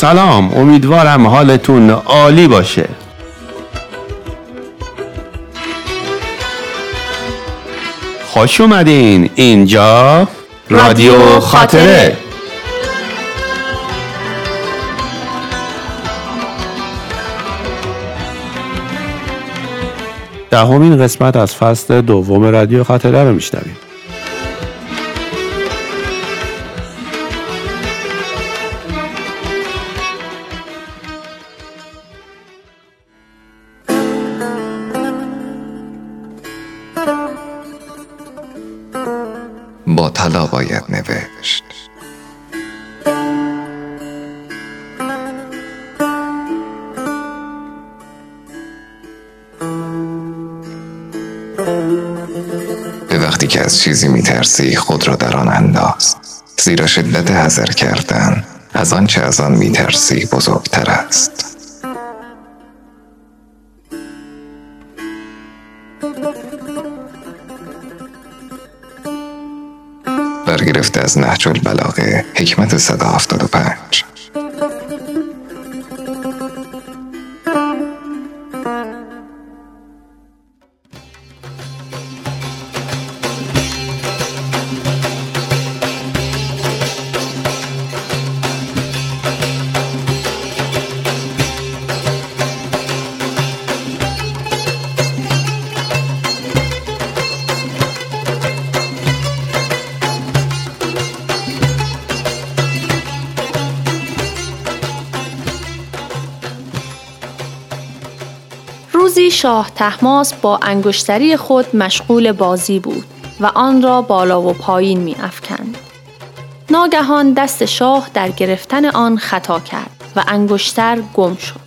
سلام امیدوارم حالتون عالی باشه. خوش اومدین اینجا رادیو خاطره. دهمین قسمت از فصل دوم رادیو خاطره رو میشنویم. که از چیزی میترسی خود را در آن انداز. زیرا شدت حذر کردن از آنچه از آن میترسی بزرگتر است. برگرفته از نهج البلاغه حکمت 175 روزی شاه تحماس با انگشتری خود مشغول بازی بود و آن را بالا و پایین می افکند. ناگهان دست شاه در گرفتن آن خطا کرد و انگشتر گم شد.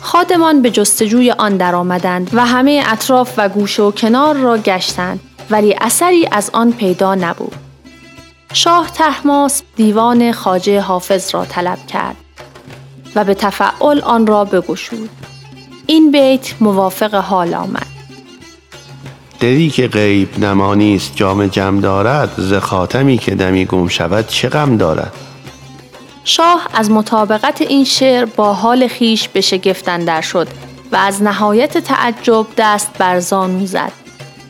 خادمان به جستجوی آن درآمدند و همه اطراف و گوشه و کنار را گشتند ولی اثری از آن پیدا نبود. شاه تحماس دیوان خاجه حافظ را طلب کرد و به تفعل آن را بگشود. این بیت موافق حال آمد. دلی که غیب نمانیست جام جم دارد ز خاتمی که دمی گم شود چه غم دارد؟ شاه از مطابقت این شعر با حال خیش به شگفت اندر شد و از نهایت تعجب دست بر زانو زد.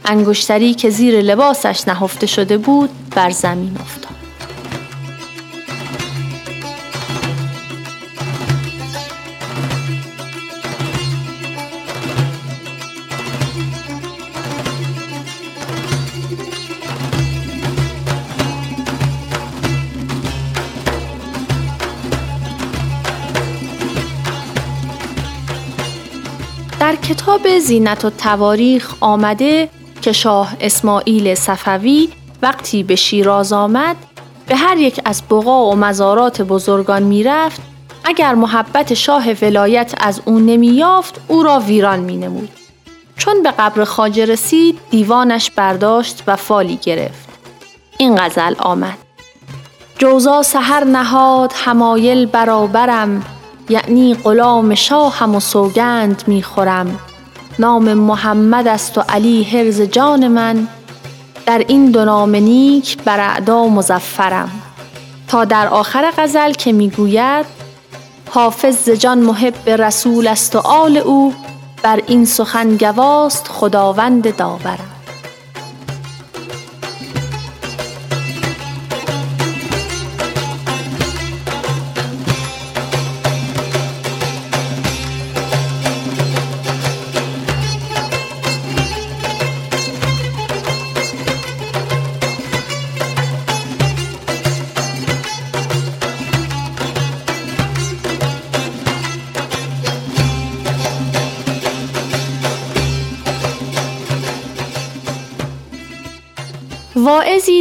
انگشتری که زیر لباسش نهفته شده بود بر زمین افتاد. کتاب زینت و تواریخ آمده که شاه اسماعیل صفوی وقتی به شیراز آمد به هر یک از بقا و مزارات بزرگان می‌رفت اگر محبت شاه ولایت از او نمی یافت او را ویران می نمود. چون به قبر خاجه رسید دیوانش برداشت و فالی گرفت. این غزل آمد. جوزا سهر نهاد همایل برابرم یعنی غلام شاهم و سوگند می‌خورم. نام محمد است و علی حرز جان من. در این دو نام نیک بر اعدا مزفرم تا در آخر غزل که می‌گوید حافظ ز جان محب رسول است و آل او بر این سخن گواست خداوند داورم.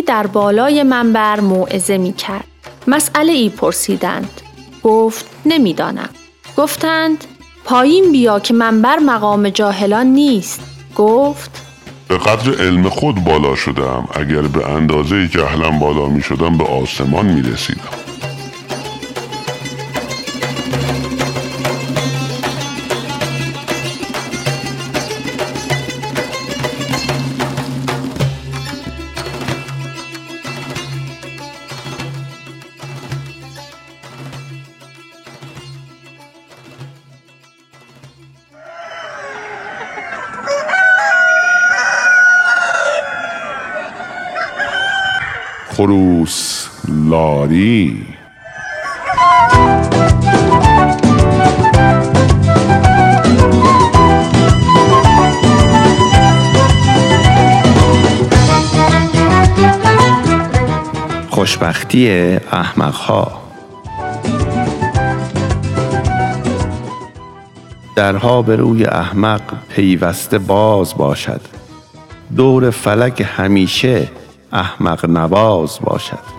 در بالای منبر موعظه می کرد. مسئله ای پرسیدند. گفت نمی‌دانم. گفتند پایین بیا که منبر مقام جاهلان نیست. گفت به قدر علم خود بالا شدم اگر به اندازه جهلم بالا می شدم به آسمان می رسیدم خروس لاری. خوشبختی احمقها. درها به روی احمق پیوسته باز باشد. دور فلک همیشه احمق نواز باشد.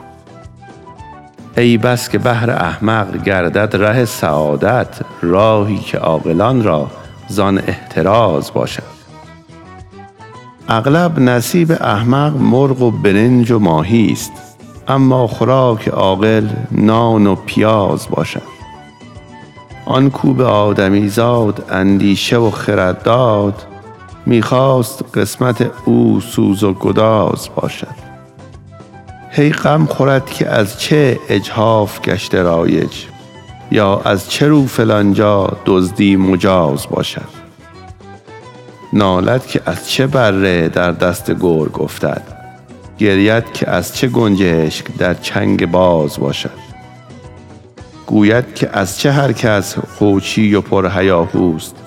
ای بس که بهر احمق گردد ره سعادت راهی که عاقلان را زان احتراز باشد. اغلب نصیب احمق مرغ و برنج و ماهی است اما خوراک عاقل نان و پیاز باشد. آن کو به آدمی زاد اندیشه و خرد داد می‌خواست قسمت او سوز و گداز باشد. هی غم خورد که از چه اجهاف گشته رایج یا از چه رو فلانجا دزدی مجاز باشد. نالد که از چه بره در دست گرگ افتد گرید که از چه گنجشک در چنگ باز باشد. گوید که از چه هر کس خوچی و پرهیاهوست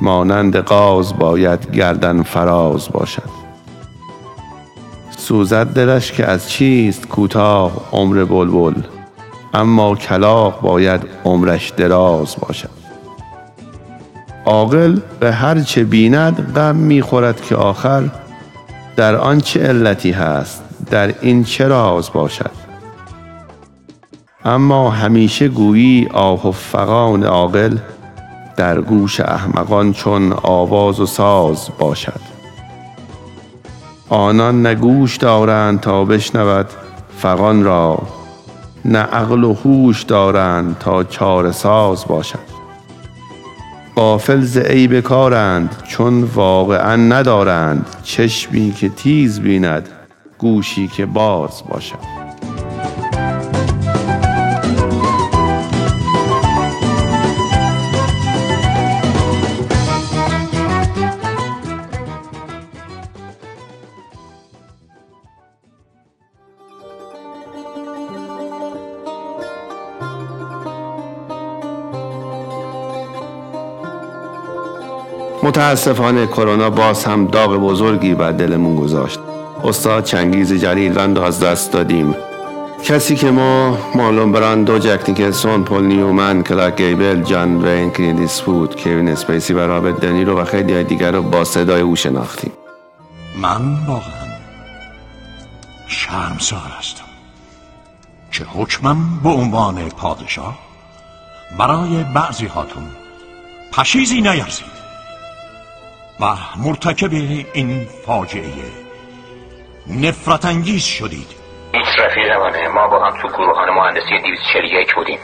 مانند قاز باید گردن فراز باشد. سوزد دلش که از چیست کوتاه عمر بلبل اما کلاق باید عمرش دراز باشد. عاقل به هر چه بیند غم می‌خورد که آخر در آن چه علتی هست در این چه راز باشد. اما همیشه گویی آه و فغان عاقل در گوش احمقان چون آواز و ساز باشد. آنان نه گوش دارند تا بشنود فغان را نه عقل و هوش دارند تا چاره ساز باشد. غافل ز عیب کارند چون واقعا ندارند چشمی که تیز بیند گوشی که باز باشد. متاسفانه کرونا باز هم داغ بزرگی بر دلمون گذاشت. استاد چنگیز جلیلوند از دست دادیم. کسی که ما مارلون براندو جک نیکلسون پل نیومن کلارک گیبل جان وین کلینت ایستوود کوین اسپیسی و رابرت دنیرو و خیلی های دیگر رو با صدای او شناختیم. من واقعا شرمسار هستم که حکمم به عنوان پادشاه برای بعضی هاتون پشیزی نیرزید و مرتکب این فاجعه. نفرت انگیز شدید. هیچ رفیق منه ما با هم تو گروهان مهندسی 241 بودیم.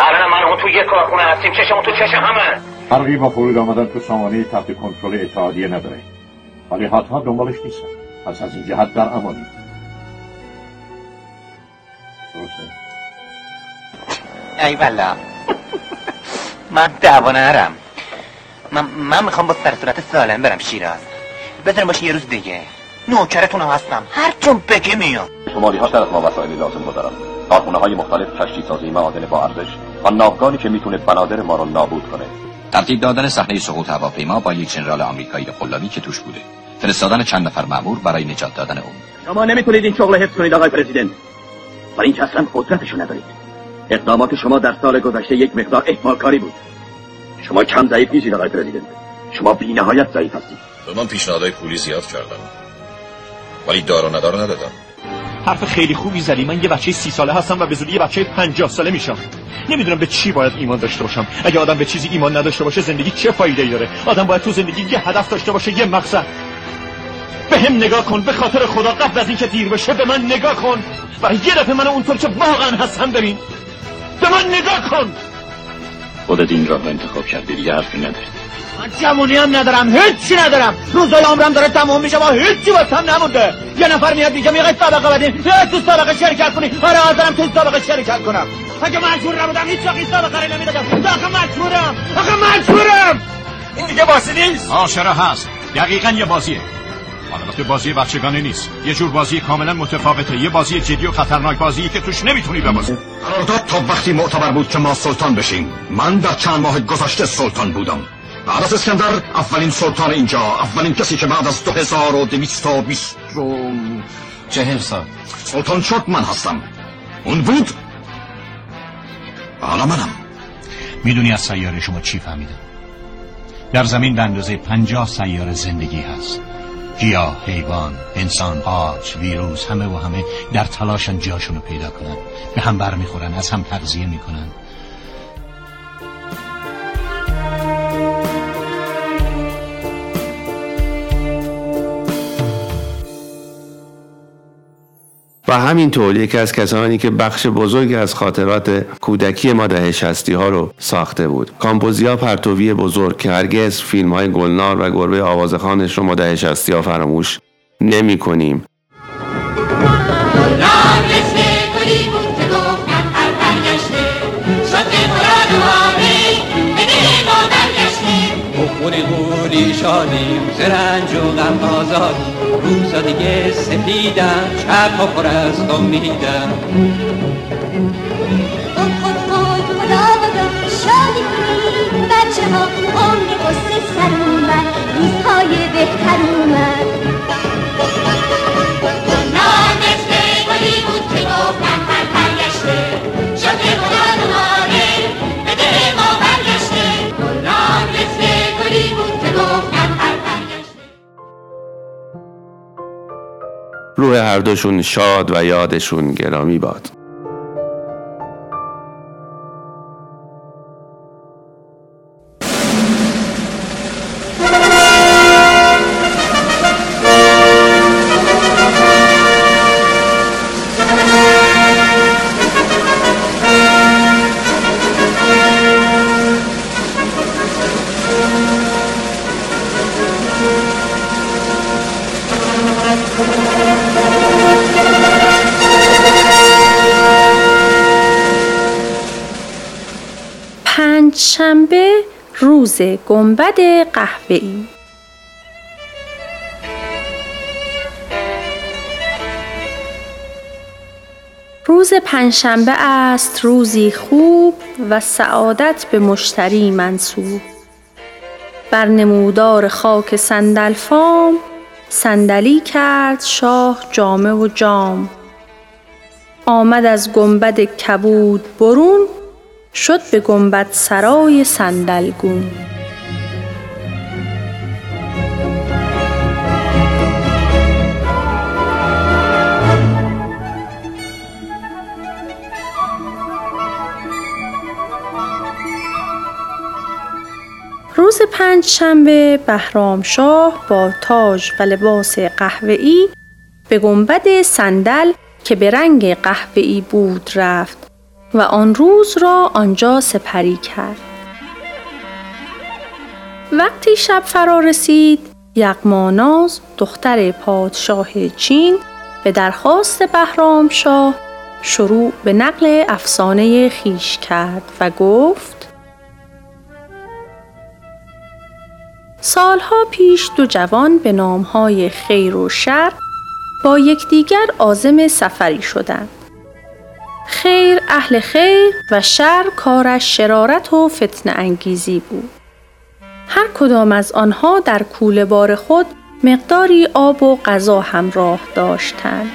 الان من اون تو یک کارخونه هستیم چشمون تو چشم همه. فرقی با فرود آمدن تو سامانه تحت کنترل اتحادیه نداره. ولی حتما دنبالش نیستن پس از این جهت در امانی. درسته؟ ای بلا من دوانرم من, من می‌خوام با سر صورت سالم برم شیراز. بذارم باشه یه روز دیگه. نوکرتون هستم. هر چون بگه میاد شمالی ها از ما وسایلی لازم دارن کارخونه های مختلف کشتی سازی معادن با ارزش و ناوگانی که می‌تونه بنادر ما رو نابود کنه. ترتیب دادن صحنه سقوط هواپیما با یک جنرال آمریکایی قلابی که توش بوده. فرستادن چند نفر مامور برای نجات دادن اون شما نمی‌تونید این شغل حفظ کنید آقای پرزیدنت. و این که اصلا قدرتشو ندارید. اقدامات شما در سال گذشته یک مقدار احمال کاری بود. شما کم ضعیف نیستید آقای پرزیدنت. شما بی نهایت ضعیف هستید. به من پیشنهادهای پولی زیاد کردم ولی دار و ندار ندادم. حرف خیلی خوبی زدی. من یه بچه سی ساله هستم و به زودی یه بچه پنجاه ساله میشم. نمی‌دونم به چی باید ایمان داشته باشم. اگه آدم به چیزی ایمان نداشته باشه زندگی چه فایده ای داره؟ آدم باید تو زندگی یه هدف داشته باشه یه مقصد. به هم نگاه کن به خاطر خدا قبل از اینکه دیر بشه به من نگاه کن. و یه دفعه من اونطور که واقعا هستم ببین. به من نگاه کن. خودت این راه انتخاب کردی دیگه حرفی نداری. من جمعونی هم ندارم هیچی ندارم. روزای عمرم داره تمام میشه و هیچی واسم نمونده. یه نفر میاد میگه می‌خوای سابقه بدین. تو سابقه شرکت کنی. آره حاضرم تو سابقه شرکت کنم. اگه مجبور نبودم هیچ وقت سابقه رو نمی‌دادم. آخه مجبورم. آخه مجبورم. این دیگه بازی نیست. آه چرا هست. دقیقا یه بازیه. البته بازی بچگانه نیست. یه جور بازی کاملا متفاوته. یه بازی جدی و خطرناک بازی که توش نمی‌تونی ببازی. قرارداد تا وقتی معتبر بود که ما سلطان بشیم. من در چند ماه گذشته سلطان بودم. بعد از اسکندر اولین سلطان اینجا. اولین کسی که بعد از دو هزار و دویست و بیست و چهل سال سلطان شد من هستم. اون بود حالا منم. می‌دونی از سیاره شما چی فهمیدم؟ در زمین به اندازه پنجاه سیاره زندگی هست. گیاه، حیوان، انسان، آج، ویروس همه و همه در تلاشن جاشون رو پیدا کنن. به هم برمیخورن از هم تغذیه می‌کنن. و همینطور یکی از کسانی که بخش بزرگی از خاطرات کودکی ما دهه شستی ها رو ساخته بود. کامپوزیا پرتوی بزرگ که هرگز فیلم های گلنار و گربه آوازخانش رو ما دهه شستی ها فراموش نمی کنیم. قولی شادیم زرنج و غم آزادیم روزا دیگه سپیدم چپ و پر از امیدم شادی کنیم بچه ها عمر قصه سر اومد روزهای بهتر اومد. مثل گلی بود که روح هر دوشون شاد و یادشون گرامی باد. روز گنبد قهوه‌ای. روز پنجشنبه است روزی خوب و سعادت به مشتری منصوب بر نمودار خاک صندلفام صندلی کرد شاه جامه و جام. آمد از گنبد کبود برون شد به گنبد سرای صندلگون. روز پنج شنبه بهرام شاه با تاج و لباس قهوه‌ای به گنبد صندل که به رنگ قهوه‌ای بود رفت. و آن روز را آنجا سپری کرد. وقتی شب فرا رسید، یغماناز دختر پادشاه چین به درخواست بهرام شاه شروع به نقل افسانه خیش کرد و گفت سالها پیش دو جوان به نامهای خیر و شر با یکدیگر عازم سفری شدند. خیر اهل خیر و شر کارش شرارت و فتن انگیزی بود. هر کدام از آنها در کوله بار خود مقداری آب و غذا همراه داشتند.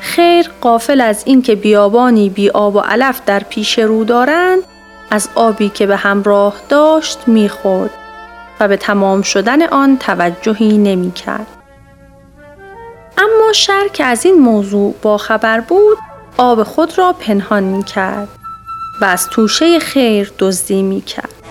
خیر قافل از اینکه بیابانی بی آب و علف در پیش رو دارند از آبی که به همراه داشت می‌خورد و به تمام شدن آن توجهی نمی کرد. اما شر که از این موضوع با خبر بود آب خود را پنهان می کرد و از توشه خیر دزدی می کرد.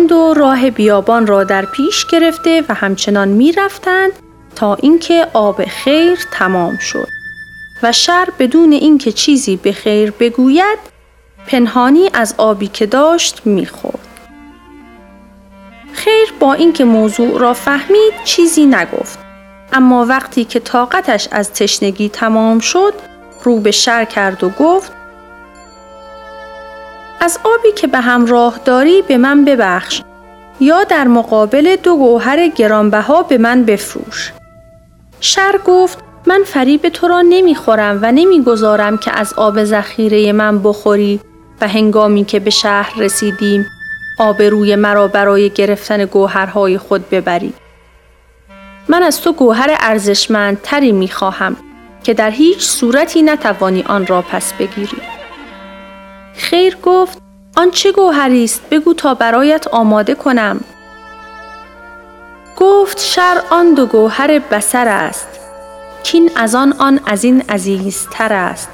آن دو راه بیابان را در پیش گرفته و همچنان می رفتند تا اینکه آب خیر تمام شد و شر بدون اینکه چیزی به خیر بگوید پنهانی از آبی که داشت می‌خورد. خیر با اینکه موضوع را فهمید چیزی نگفت اما وقتی که طاقتش از تشنگی تمام شد رو به شر کرد و گفت از آبی که به همراه داری به من ببخش یا در مقابل دو گوهر گرانبها به من بفروش. شر گفت من فریب تو را نمی‌خورم و نمی‌گذارم که از آب ذخیره من بخوری و هنگامی که به شهر رسیدیم آب روی مرا برای گرفتن گوهرهای خود ببری. من از تو گوهر ارزشمندتری می خواهم که در هیچ صورتی نتوانی آن را پس بگیری. خیر گفت آن چه گوهری است بگو تا برایت آماده کنم. گفت شر آن دو گوهر بسر است. کین از آن آن از این عزیزتر است.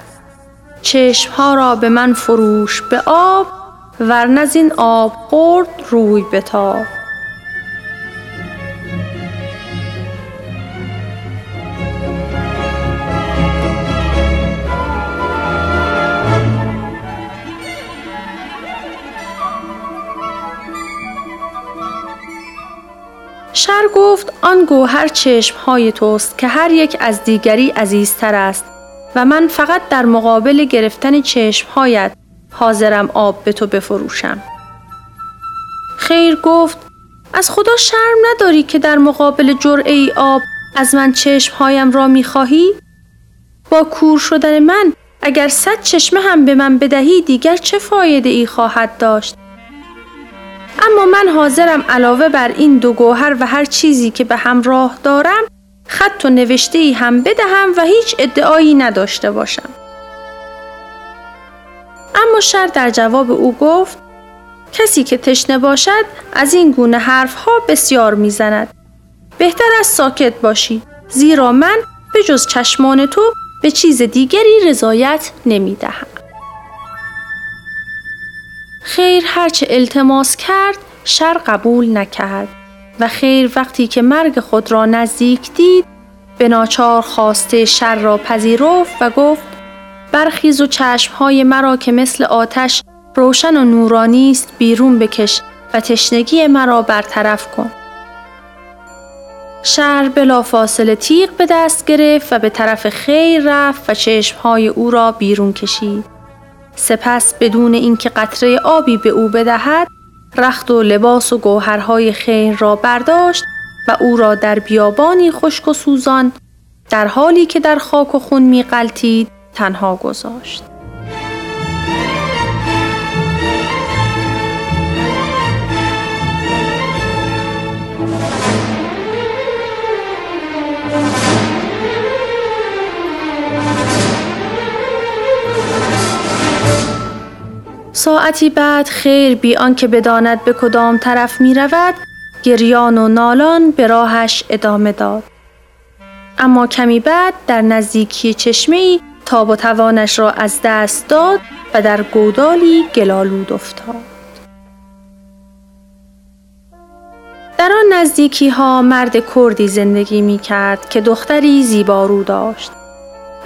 چشمها را به من فروش به آب ورنز این آب خورد روی بتاب. شر گفت آن گوهر چشم های توست که هر یک از دیگری عزیزتر است و من فقط در مقابل گرفتن چشم هایت حاضرم آب به تو بفروشم. خیر گفت از خدا شرم نداری که در مقابل جرعه ای آب از من چشم هایم را می خواهی؟ با کور شدن من اگر صد چشمه هم به من بدهی دیگر چه فایده ای خواهد داشت؟ اما من حاضرم علاوه بر این دو گوهر و هر چیزی که به همراه دارم خط و نوشته ای هم بدهم و هیچ ادعایی نداشته باشم. اما شر در جواب او گفت کسی که تشنه باشد از این گونه حرفها بسیار می‌زند. بهتر از ساکت باشی زیرا من به جز چشمان تو به چیز دیگری رضایت نمی دهم. خیر هرچه التماس کرد شر قبول نکرد و خیر وقتی که مرگ خود را نزدیک دید به ناچار خواسته شر را پذیرفت و گفت برخیز و چشمهای مرا که مثل آتش روشن و نورانی است بیرون بکش و تشنگی مرا برطرف کن. شر بلا فاصله تیغ به دست گرفت و به طرف خیر رفت و چشمهای او را بیرون کشید. سپس بدون اینکه قطره آبی به او بدهد رخت و لباس و گوهرهای خیر را برداشت و او را در بیابانی خشک و سوزان در حالی که در خاک و خون می قلتید تنها گذاشت. ساعتی بعد خیر بی آنکه بداند به کدام طرف می رود گریان و نالان به راهش ادامه داد. اما کمی بعد در نزدیکی چشمه ای تاب و توانش را از دست داد و در گودالی گلالود افتاد. در آن نزدیکی ها مرد کردی زندگی می کرد که دختری زیبارو داشت.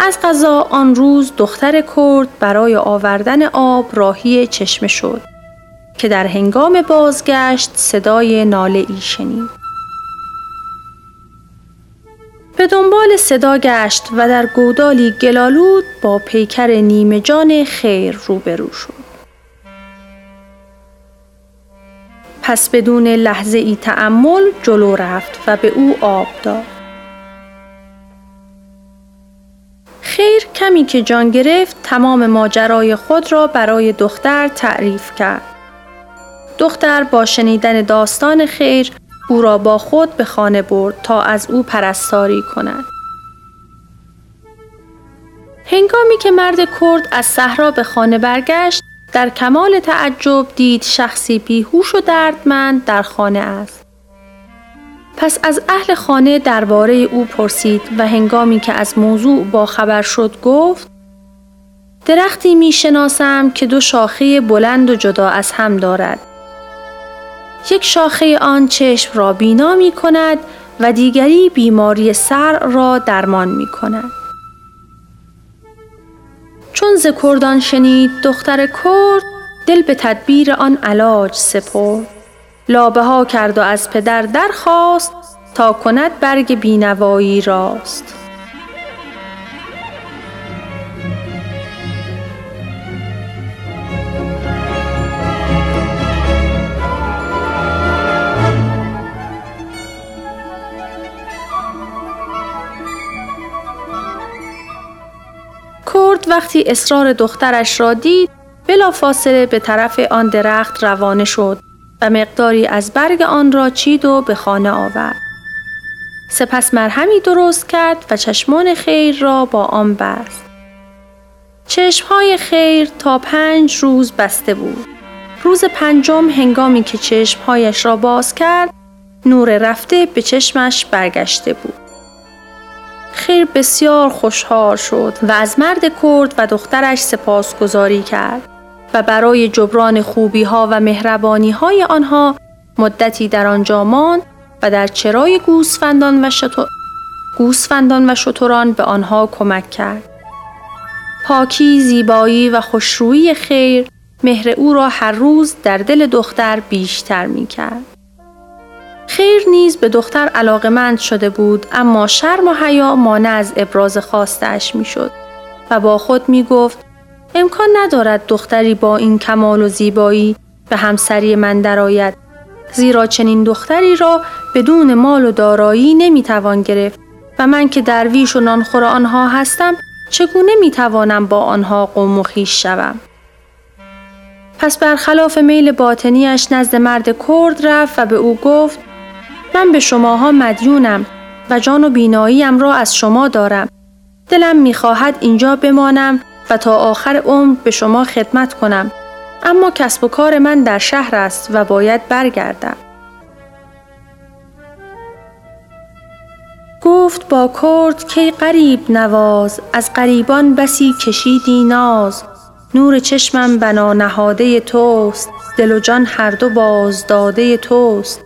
از غذا آن روز دختر کرد برای آوردن آب راهی چشمه شد که در هنگام بازگشت صدای ناله ای شنید. به دنبال صدا گشت و در گودالی گلالود با پیکر نیمه جان خیر روبرو شد. پس بدون لحظه ای تعمل جلو رفت و به او آب داد. خیر کمی که جان گرفت تمام ماجرای خود را برای دختر تعریف کرد. دختر با شنیدن داستان خیر او را با خود به خانه برد تا از او پرستاری کند. هنگامی که مرد کرد از صحرا به خانه برگشت در کمال تعجب دید شخصی بیهوش و دردمند در خانه است. پس از اهل خانه درباره او پرسید و هنگامی که از موضوع با خبر شد گفت درختی می شناسم که دو شاخه بلند و جدا از هم دارد. یک شاخه آن چشم را بینا می کند و دیگری بیماری سر را درمان می کند. چون ز کردان شنید دختر کرد دل به تدبیر آن علاج سپرد لابه ها کرد و از پدر درخواست تا کند برگ بینوایی راست. کرد وقتی اصرار دخترش را دید بلافاصله به طرف آن درخت روانه شد. و مقداری از برگ آن را چید و به خانه آورد. سپس مرهمی درست کرد و چشمان خیر را با آن بست. چشمهای خیر تا پنج روز بسته بود. روز پنجم هنگامی که چشمهایش را باز کرد، نور رفته به چشمش برگشته بود. خیر بسیار خوشحال شد و از مرد کرد و دخترش سپاسگزاری کرد و برای جبران خوبی ها و مهربانی های آنها مدتی در آنجا ماند و در چرای گوسفندان و شتر... گوسفندان و شتران به آنها کمک کرد. پاکی، زیبایی و خوشرویی خیر مهر او را هر روز در دل دختر بیشتر می کرد. خیر نیز به دختر علاقمند شده بود اما شرم و حیا مانع از ابراز خواستش می شد و با خود می گفت امکان ندارد دختری با این کمال و زیبایی به همسری من درآید. زیرا چنین دختری را بدون مال و دارایی نمی‌توان گرفت و من که درویش و نانخور آنها هستم چگونه می‌توانم با آنها قوم و خیش شوم؟ پس برخلاف میل باطنیش نزد مرد کرد رفت و به او گفت من به شماها مدیونم و جان و بیناییم را از شما دارم. دلم می‌خواهد اینجا بمانم و تا آخر عمر به شما خدمت کنم. اما کسب و کار من در شهر است و باید برگردم. گفت با کرد کی قریب نواز از قریبان بسی کشیدی ناز. نور چشمم بنا نهاده توست دل و جان هر دو باز داده توست.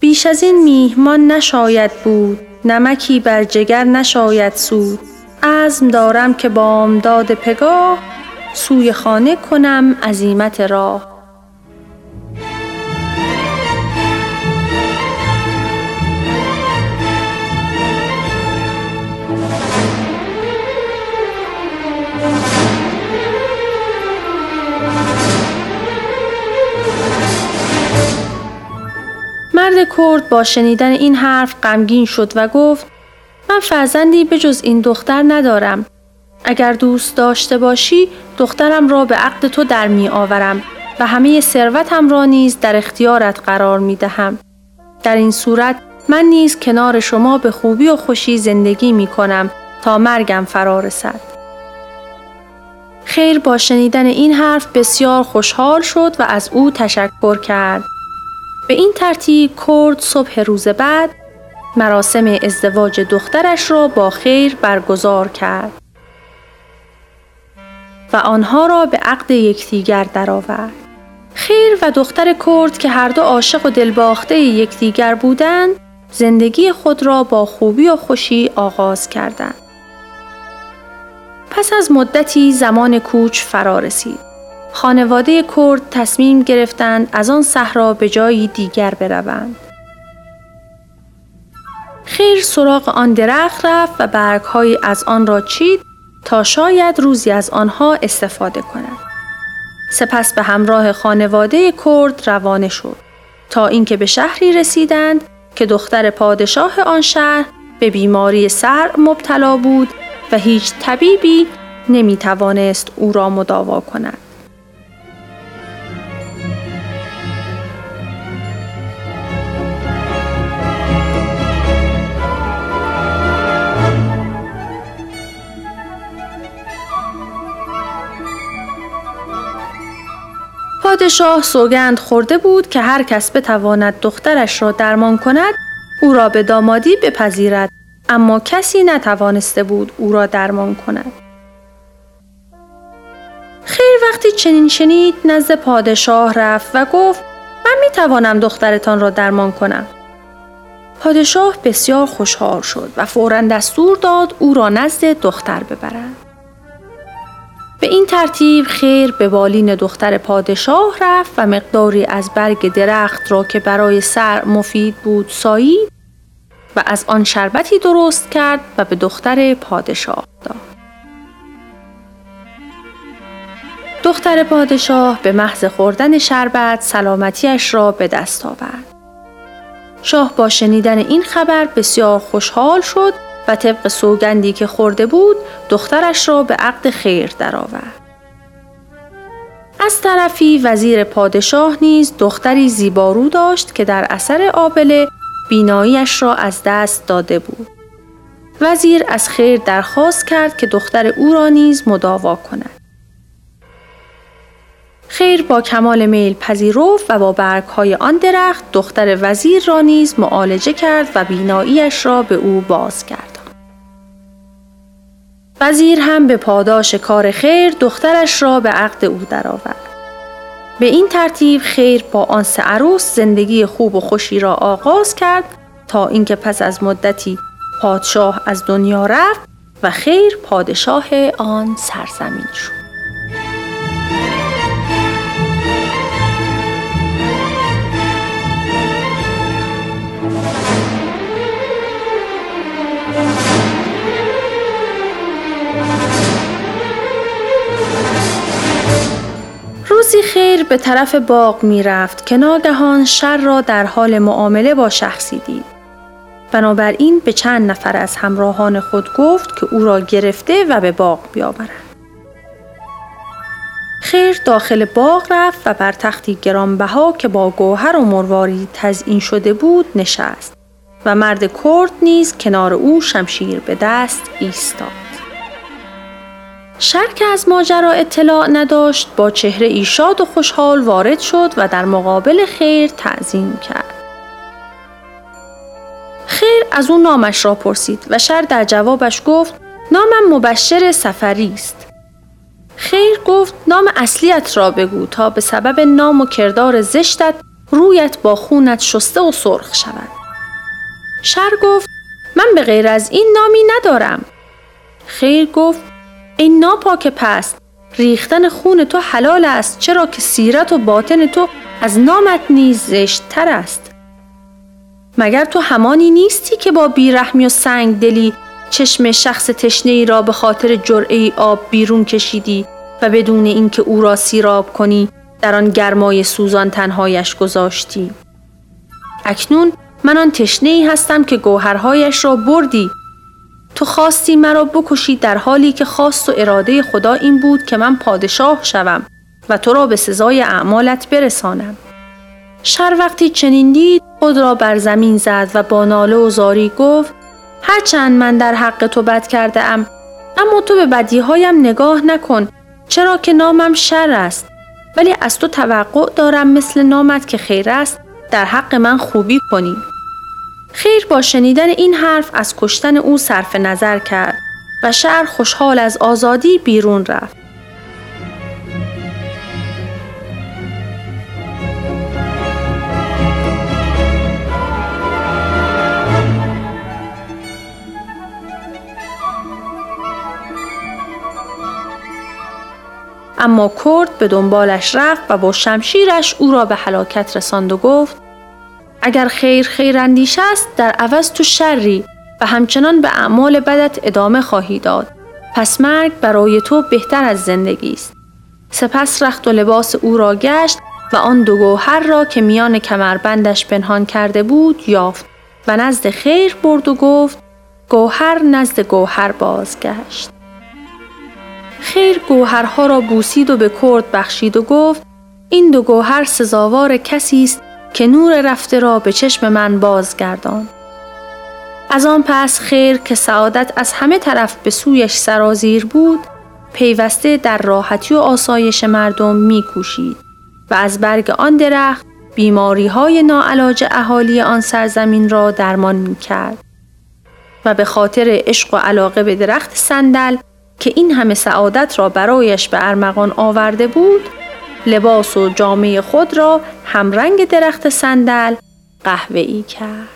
بیش از این میهمان نشاید بود نمکی بر جگر نشاید سود. عزم دارم که بامداد پگاه سوی خانه کنم عزیمت راه. مرد کرد با شنیدن این حرف غمگین شد و گفت من فرزندی به جز این دختر ندارم. اگر دوست داشته باشی دخترم را به عقد تو در می آورم و همه ثروتم را نیز در اختیارت قرار می دهم. در این صورت من نیز کنار شما به خوبی و خوشی زندگی می کنم تا مرگم فرا رسد. خیر با شنیدن این حرف بسیار خوشحال شد و از او تشکر کرد. به این ترتیب کرد صبح روز بعد مراسم ازدواج دخترش را با خیر برگزار کرد و آنها را به عقد یکدیگر درآورد. خیر و دختر کرد که هر دو عاشق و دلباخته یکدیگر بودند، زندگی خود را با خوبی و خوشی آغاز کردند. پس از مدتی زمان کوچ فرا رسید. خانواده کرد تصمیم گرفتند از آن صحرا به جایی دیگر بروند. خیر سراغ آن درخت رفت و برگهایی از آن را چید تا شاید روزی از آنها استفاده کند. سپس به همراه خانواده کرد روانه شد تا اینکه به شهری رسیدند که دختر پادشاه آن شهر به بیماری سر مبتلا بود و هیچ طبیبی نمی توانست او را مداوا کند. پادشاه سوگند خورده بود که هر کس بتواند دخترش را درمان کند او را به دامادی بپذیرد. اما کسی نتوانسته بود او را درمان کند. خیر وقتی چنین شنید نزد پادشاه رفت و گفت من می توانم دخترتان را درمان کنم. پادشاه بسیار خوشحال شد و فورا دستور داد او را نزد دختر ببرند. به این ترتیب خیر به بالین دختر پادشاه رفت و مقداری از برگ درخت را که برای سر مفید بود سایید و از آن شربتی درست کرد و به دختر پادشاه داد. دختر پادشاه به محض خوردن شربت سلامتیش را به دست آورد. شاه با شنیدن این خبر بسیار خوشحال شد و طبق سوگندی که خورده بود دخترش را به عقد خیر درآورد. از طرفی وزیر پادشاه نیز دختری زیبارو داشت که در اثر آبله بیناییش را از دست داده بود. وزیر از خیر درخواست کرد که دختر او را نیز مداوا کند. خیر با کمال میل پذیرفت و با برگهای آن درخت دختر وزیر را نیز معالجه کرد و بیناییش را به او باز کرد. وزیر هم به پاداش کار خیر دخترش را به عقد او درآورد. به این ترتیب خیر با آن سه عروس زندگی خوب و خوشی را آغاز کرد تا اینکه پس از مدتی پادشاه از دنیا رفت و خیر پادشاه آن سرزمین شد. روزی خیر به طرف باغ می رفت که ناگهان شر را در حال معامله با شخصی دید. بنابراین به چند نفر از همراهان خود گفت که او را گرفته و به باغ بیاورند. خیر داخل باغ رفت و بر تختی گرانبها که با گوهر و مرواری تزئین شده بود نشست و مرد کرد نیز کنار او شمشیر به دست ایستاد. شر که از ماجرا اطلاع نداشت با چهره ایشاد و خوشحال وارد شد و در مقابل خیر تعظیم کرد. خیر از او نامش را پرسید و شر در جوابش گفت نامم مبشر سفری است. خیر گفت نام اصلیت را بگو تا به سبب نام و کردار زشتت رویت با خونت شسته و سرخ شود. شر گفت من به غیر از این نامی ندارم. خیر گفت ای ناپاک پست. ریختن خون تو حلال است چرا که سیرت و باطن تو از نامت نیز زشت تر است. مگر تو همانی نیستی که با بیرحمی و سنگ دلی چشم شخص تشنه ای را به خاطر جرعه آب بیرون کشیدی و بدون اینکه او را سیراب کنی در آن گرمای سوزان تنهایش گذاشتی؟ اکنون من آن تشنه ای هستم که گوهرهایش را بردی تو خواستی مرا بکشی در حالی که خواست و اراده خدا این بود که من پادشاه شوم و تو را به سزای اعمالت برسانم. شر وقتی چنین دید خود را بر زمین زد و با ناله و زاری گفت هرچند من در حق تو بد کرده ام اما تو به بدیهایم نگاه نکن چرا که نامم شر است ولی از تو توقع دارم مثل نامت که خیر است در حق من خوبی کنی خیر با شنیدن این حرف از کشتن او صرف نظر کرد و شهر خوشحال از آزادی بیرون رفت. اما کرد به دنبالش رفت و با شمشیرش او را به هلاکت رساند و گفت اگر خیر خیراندیش است در عوض تو شری و همچنان به اعمال بدت ادامه خواهی داد. پس مرگ برای تو بهتر از زندگی است. سپس رخت و لباس او را گشت و آن دو گوهر را که میان کمربندش پنهان کرده بود یافت و نزد خیر برد و گفت گوهر نزد گوهر بازگشت. خیر گوهرها را بوسید و به کرد بخشید و گفت این دو گوهر سزاوار کسی است که نور رفته را به چشم من بازگردان. از آن پس خیر که سعادت از همه طرف به سویش سرازیر بود، پیوسته در راحتی و آسایش مردم می کوشید و از برگ آن درخت بیماری های ناعلاج اهالی آن سرزمین را درمان می کرد. و به خاطر عشق و علاقه به درخت صندل که این همه سعادت را برایش به ارمغان آورده بود لباس و جامعه خود را همرنگ درخت صندل قهوه‌ای کرد.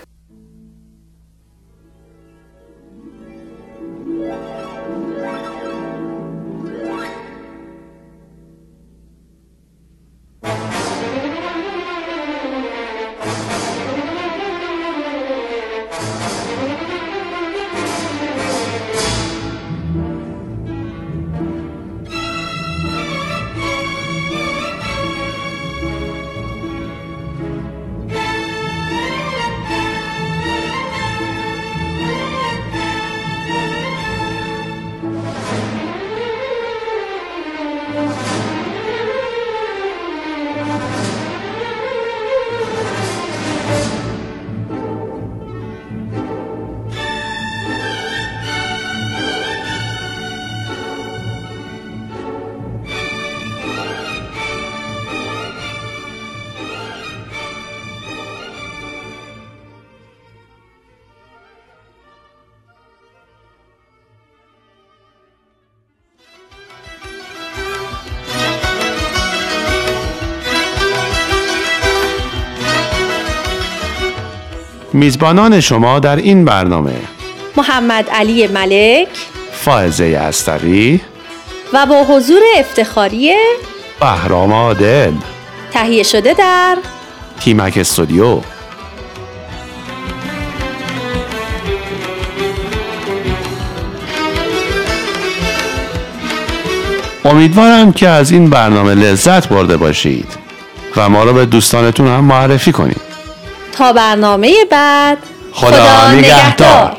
میزبانان شما در این برنامه. محمد علی ملک فائزه استقی و با حضور افتخاری بهرام عادل. تهیه شده در تیمک استودیو. امیدوارم که از این برنامه لذت برده باشید و ما رو به دوستانتون هم معرفی کنید. تا برنامه بعد خدا نگهدار.